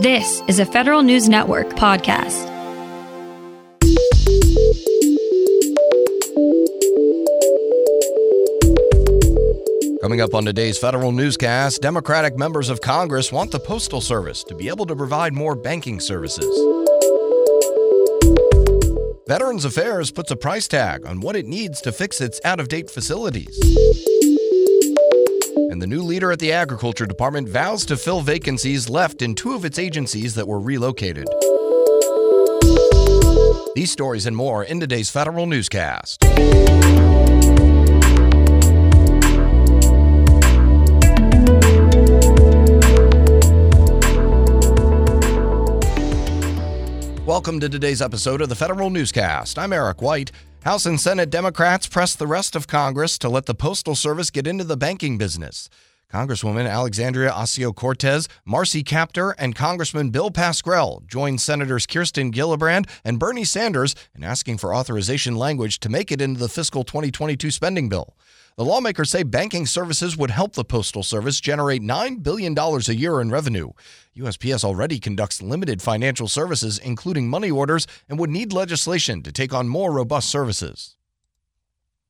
This is a Federal News Network podcast. Coming up on today's federal newscast, Democratic members of Congress want the Postal Service to be able to provide more banking services. Veterans Affairs puts a price tag on what it needs to fix its out of date facilities. And the new leader at the Agriculture Department vows to fill vacancies left in two of its agencies that were relocated. These stories and more in today's federal newscast. Welcome to today's episode of the Federal Newscast. I'm Eric White. House and Senate Democrats pressed the rest of Congress to let the Postal Service get into the banking business. Congresswoman Alexandria Ocasio Cortez, Marcy Kaptur, and Congressman Bill Pascrell joined Senators Kirsten Gillibrand and Bernie Sanders in asking for authorization language to make it into the fiscal 2022 spending bill. The lawmakers say banking services would help the Postal Service generate $9 billion a year in revenue. USPS already conducts limited financial services, including money orders, and would need legislation to take on more robust services.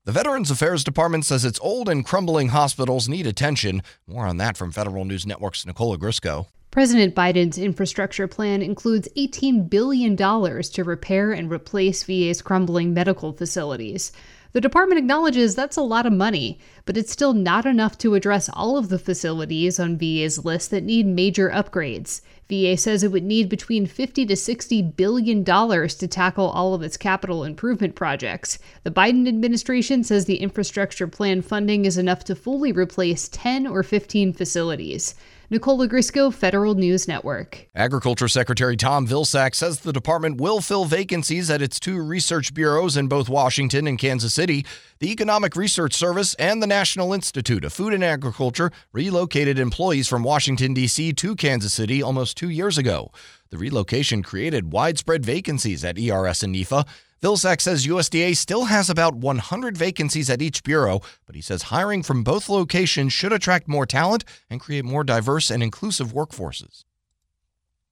The Veterans Affairs Department says its old and crumbling hospitals need attention. More on that from Federal News Network's Nicole Ogrysko. President Biden's infrastructure plan includes $18 billion to repair and replace VA's crumbling medical facilities. The department acknowledges that's a lot of money, but it's still not enough to address all of the facilities on VA's list that need major upgrades. VA says it would need between 50 to 60 billion dollars to tackle all of its capital improvement projects. The Biden administration says the infrastructure plan funding is enough to fully replace 10 or 15 facilities. Nicole Ogrysko, Federal News Network. Agriculture Secretary Tom Vilsack says the department will fill vacancies at its two research bureaus in both Washington and Kansas City. The Economic Research Service and the National Institute of Food and Agriculture relocated employees from Washington, D.C. to Kansas City almost two years ago. The relocation created widespread vacancies at ERS and NIFA. Vilsack says USDA still has about 100 vacancies at each bureau, but he says hiring from both locations should attract more talent and create more diverse and inclusive workforces.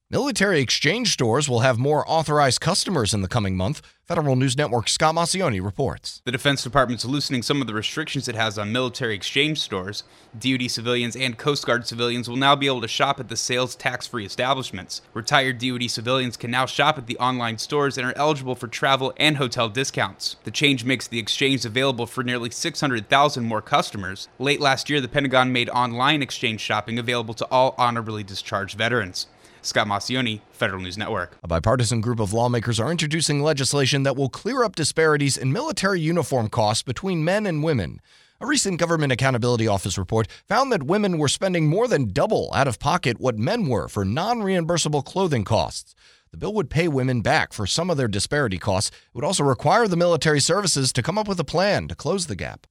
Military exchange stores will have more authorized customers in the coming month. Federal News Network Scott Maucione reports. The Defense Department's loosening some of the restrictions it has on military exchange stores. DoD civilians and Coast Guard civilians will now be able to shop at the sales tax-free establishments. Retired DoD civilians can now shop at the online stores and are eligible for travel and hotel discounts. The change makes the exchange available for nearly 600,000 more customers. Late last year, the Pentagon made online exchange shopping available to all honorably discharged veterans. Scott Maucione, Federal News Network. A bipartisan group of lawmakers are introducing legislation that will clear up disparities in military uniform costs between men and women. A recent Government Accountability Office report found that women were spending more than double out of pocket what men were for non reimbursable clothing costs. The bill would pay women back for some of their disparity costs. It would also require the military services to come up with a plan to close the gap.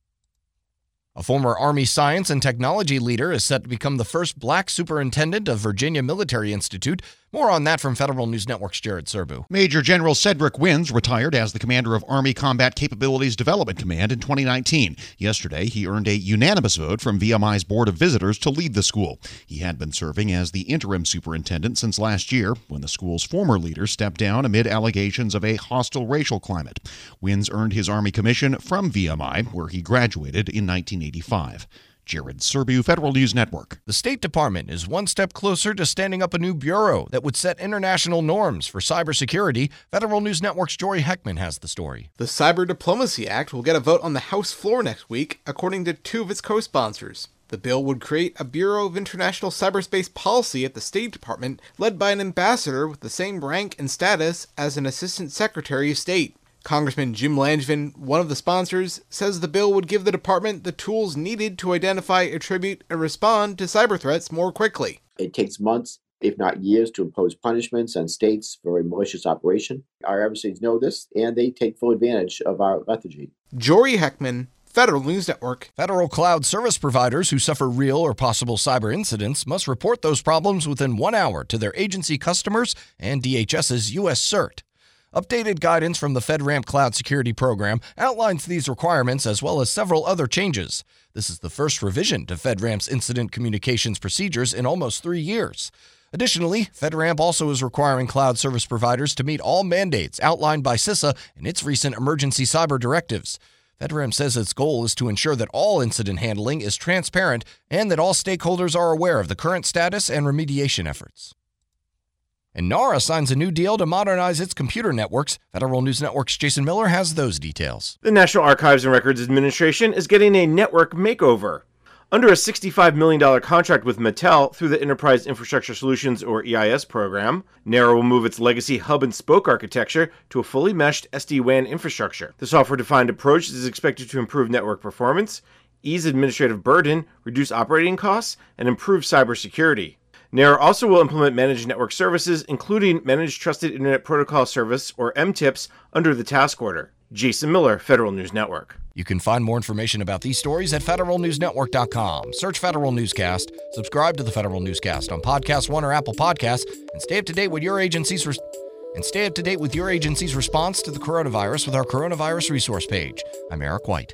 A former Army science and technology leader is set to become the first black superintendent of Virginia Military Institute. More on that from Federal News Network's Jared Serbu. Major General Cedric Wins retired as the commander of Army Combat Capabilities Development Command in 2019. Yesterday, he earned a unanimous vote from VMI's Board of Visitors to lead the school. He had been serving as the interim superintendent since last year when the school's former leader stepped down amid allegations of a hostile racial climate. Wins earned his Army commission from VMI, where he graduated in 1985. Jared Serbu, Federal News Network. The State Department is one step closer to standing up a new bureau that would set international norms for cybersecurity. Federal News Network's Jory Heckman has the story. The Cyber Diplomacy Act will get a vote on the House floor next week, according to two of its co sponsors. The bill would create a Bureau of International Cyberspace Policy at the State Department, led by an ambassador with the same rank and status as an Assistant Secretary of State. Congressman Jim Langevin, one of the sponsors, says the bill would give the department the tools needed to identify, attribute, and respond to cyber threats more quickly. It takes months, if not years, to impose punishments on states for a malicious operation. Our adversaries know this, and they take full advantage of our lethargy. Jory Heckman, Federal News Network. Federal cloud service providers who suffer real or possible cyber incidents must report those problems within one hour to their agency customers and DHS's U.S. CERT. Updated guidance from the FedRAMP Cloud Security Program outlines these requirements as well as several other changes. This is the first revision to FedRAMP's incident communications procedures in almost three years. Additionally, FedRAMP also is requiring cloud service providers to meet all mandates outlined by CISA in its recent emergency cyber directives. FedRAMP says its goal is to ensure that all incident handling is transparent and that all stakeholders are aware of the current status and remediation efforts. And NARA signs a new deal to modernize its computer networks. Federal News Network's Jason Miller has those details. The National Archives and Records Administration is getting a network makeover. Under a $65 million contract with MetTel through the Enterprise Infrastructure Solutions or EIS program, NARA will move its legacy hub and spoke architecture to a fully meshed SD WAN infrastructure. The software defined approach is expected to improve network performance, ease administrative burden, reduce operating costs, and improve cybersecurity. NARA also will implement managed network services, including Managed Trusted Internet Protocol Service or MTIPS, under the task order. Jason Miller, Federal News Network. You can find more information about these stories at federalnewsnetwork.com. Search Federal Newscast, subscribe to the Federal Newscast on Podcast One or Apple Podcasts, and stay up to date with your agency's and stay up to date with your agency's response to the coronavirus with our coronavirus resource page. I'm Eric White.